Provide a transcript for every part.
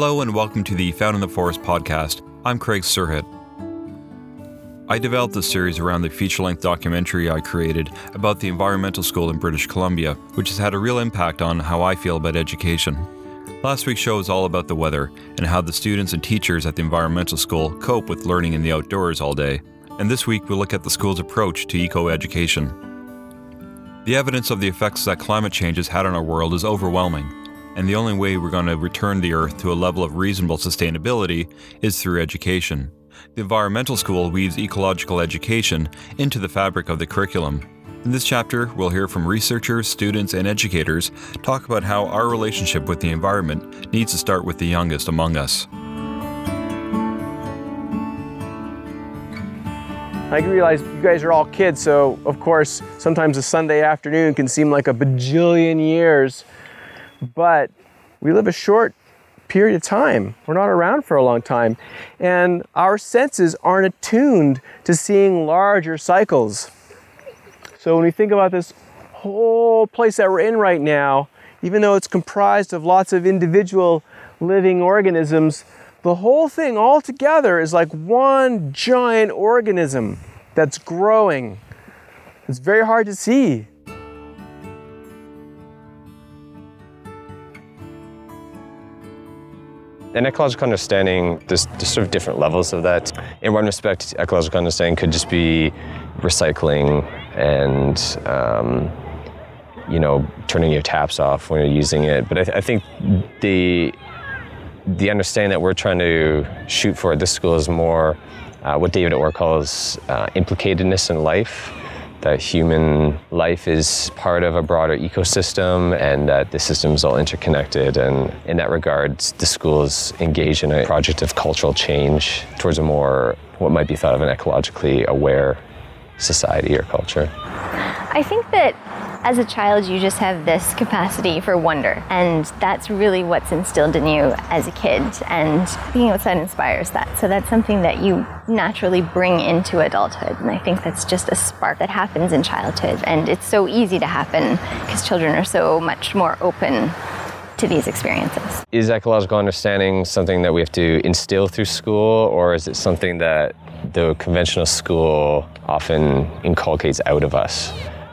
Hello and welcome to the Found in the Forest podcast. I'm Craig Surhit. I developed this series around the feature length documentary I created about the environmental school in British Columbia, which has had a real impact on how I feel about education. Last week's show was all about the weather and how the students and teachers at the environmental school cope with learning in the outdoors all day. And this week we'll look at the school's approach to eco education. The evidence of the effects that climate change has had on our world is overwhelming, and the only way we're going to return the Earth to a level of reasonable sustainability is through education. The environmental school weaves ecological education into the fabric of the curriculum. In this chapter, we'll hear from researchers, students, and educators talk about how our relationship with the environment needs to start with the youngest among us. I realize you guys are all kids, so of course, sometimes a Sunday afternoon can seem like a bajillion years, but we live a short period of time. We're not around for a long time, and our senses aren't attuned to seeing larger cycles. So when we think about this whole place that we're in right now, even though it's comprised of lots of individual living organisms, the whole thing all together is like one giant organism that's growing. It's very hard to see. In ecological understanding, there's, there's, sort of different levels of that. In one respect, ecological understanding could just be recycling and, um, you know, turning your taps off when you're using it. But I, th- I think the the understanding that we're trying to shoot for at this school is more uh, what David Orr calls uh, implicatedness in life. That human life is part of a broader ecosystem and that the system is all interconnected. And in that regard, the schools engage in a project of cultural change towards a more, what might be thought of an ecologically aware society or culture. I think that as a child, you just have this capacity for wonder, and that's really what's instilled in you as a kid. And being outside inspires that. So that's something that you naturally bring into adulthood. And I think that's just a spark that happens in childhood. And it's so easy to happen because children are so much more open to these experiences. Is ecological understanding something that we have to instill through school, or is it something that the conventional school often inculcates out of us?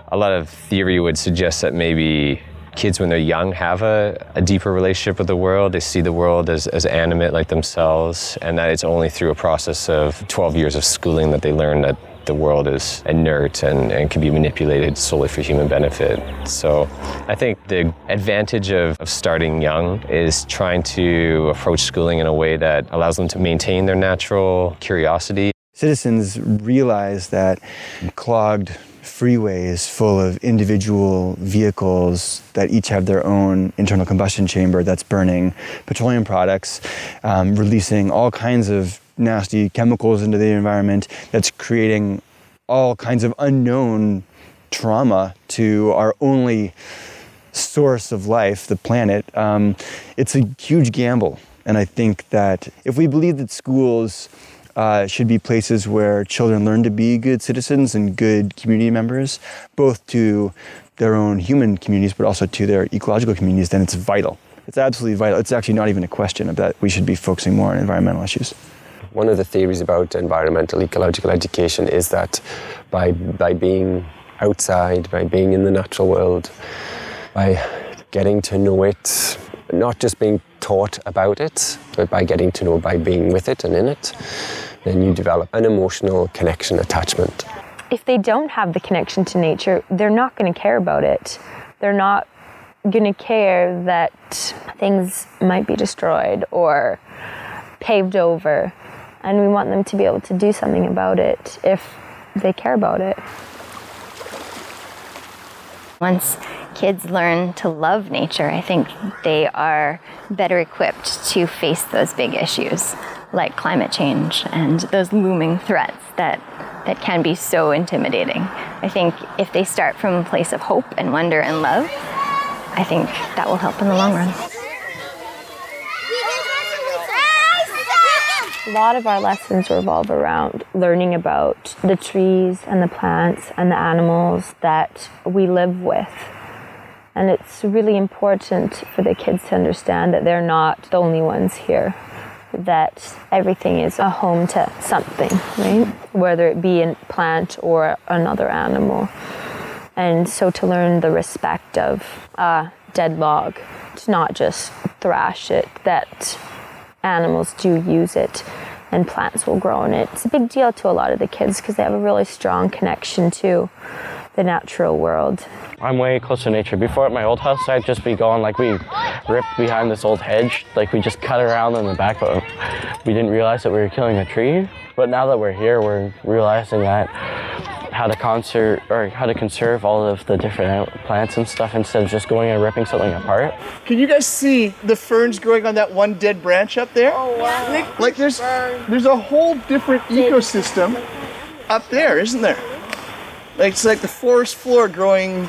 A lot of theory would suggest that maybe kids when they're young have a, a, deeper relationship with the world. They see the world as, as animate like themselves, and that it's only through a process of 12 years of schooling that they learn that the world is inert and, and can be manipulated solely for human benefit. So I think the advantage of, of starting young is trying to approach schooling in a way that allows them to maintain their natural curiosity. Citizens realize that clogged freeways full of individual vehicles that each have their own internal combustion chamber that's burning petroleum products, um, releasing all kinds of nasty chemicals into the environment that's creating all kinds of unknown trauma to our only source of life, the planet. Um, it's a huge gamble. And I think that if we believe that schools uh, should be places where children learn to be good citizens and good community members, both to their own human communities, but also to their ecological communities, then it's vital. It's absolutely vital. It's actually not even a question of that we should be focusing more on environmental issues. One of the theories about environmental ecological education is that by, by being outside, by being in the natural world, by getting to know it, not just being taught about it, but by getting to know by being with it and in it, then you develop an emotional connection, attachment. If they don't have the connection to nature, they're not going to care about it. They're not going to care that things might be destroyed or paved over. And we want them to be able to do something about it if they care about it. Once kids learn to love nature, I think they are better equipped to face those big issues like climate change and those looming threats that, that can be so intimidating. I think if they start from a place of hope and wonder and love, I think that will help in the long run. A lot of our lessons revolve around learning about the trees and the plants and the animals that we live with And it's really important for the kids to understand that they're not the only ones here, that everything is a home to something, right? Whether it be a plant or another animal. And so to learn the respect of a dead log, to not just thrash it, that animals do use it and plants will grow in it. It's a big deal to a lot of the kids because they have a really strong connection to the natural world. I'm way closer to nature. Before at my old house, I'd just be going like we ripped behind this old hedge, like we just cut around in the back, but we didn't realize that we were killing a tree. But now that we're here, we're realizing that how to conserve or how to conserve all of the different plants and stuff instead of just going and ripping something apart. Can you guys see the ferns growing on that one dead branch up there? Oh wow! Like, like there's there's a whole different ecosystem up there, isn't there? Like it's like the forest floor growing.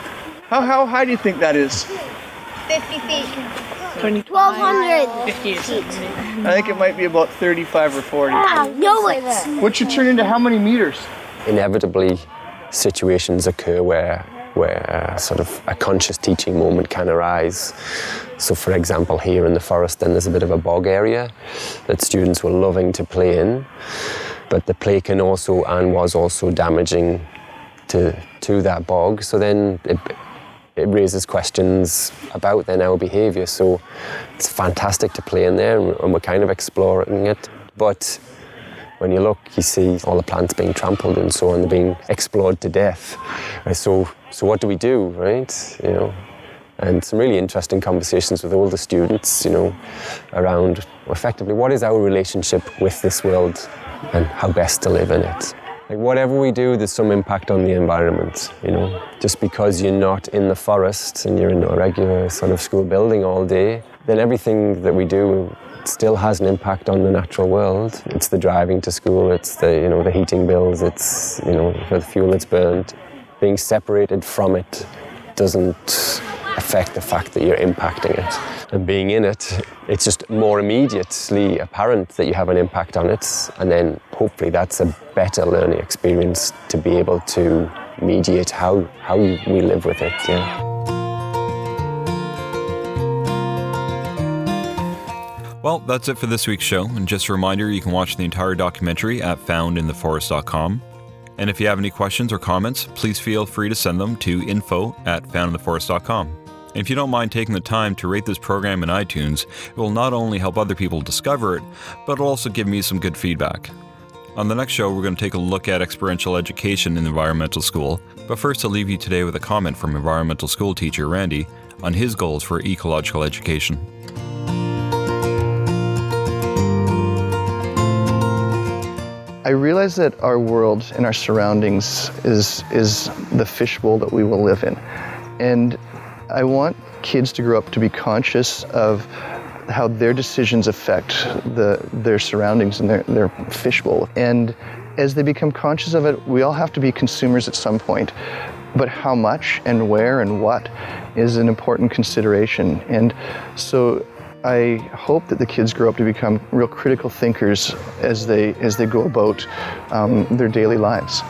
How how high do you think that is? 50 feet. 1200 50 feet. I think it might be about 35 or 40. Ah, no, it's. Which should turn into how many meters? Inevitably, situations occur where where sort of a conscious teaching moment can arise. So, for example, here in the forest, then there's a bit of a bog area that students were loving to play in, but the play can also and was also damaging to to that bog. So then it, it raises questions about then our behaviour. So it's fantastic to play in there, and we're kind of exploring it, but when you look, you see all the plants being trampled and so on, they're being explored to death. Right, so, so what do we do, right? You know, and some really interesting conversations with all the students, you know, around effectively what is our relationship with this world and how best to live in it. Like whatever we do, there's some impact on the environment, you know. Just because you're not in the forest and you're in a regular sort of school building all day, then everything that we do still has an impact on the natural world. It's the driving to school, it's the you know the heating bills, it's you know the fuel that's burned. Being separated from it doesn't affect the fact that you're impacting it. And being in it, it's just more immediately apparent that you have an impact on it. And then hopefully that's a better learning experience to be able to mediate how, how we live with it. Yeah. Well, that's it for this week's show. And just a reminder, you can watch the entire documentary at foundintheforest.com. And if you have any questions or comments, please feel free to send them to info at foundintheforest.com. If you don't mind taking the time to rate this program in iTunes, it will not only help other people discover it, but it'll also give me some good feedback. On the next show, we're going to take a look at experiential education in environmental school. But first, I'll leave you today with a comment from environmental school teacher Randy on his goals for ecological education. I realize that our world and our surroundings is is the fishbowl that we will live in. And I want kids to grow up to be conscious of how their decisions affect the, their surroundings and their, their fishbowl. And as they become conscious of it, we all have to be consumers at some point. But how much and where and what is an important consideration. And so I hope that the kids grow up to become real critical thinkers as they as they go about um, their daily lives.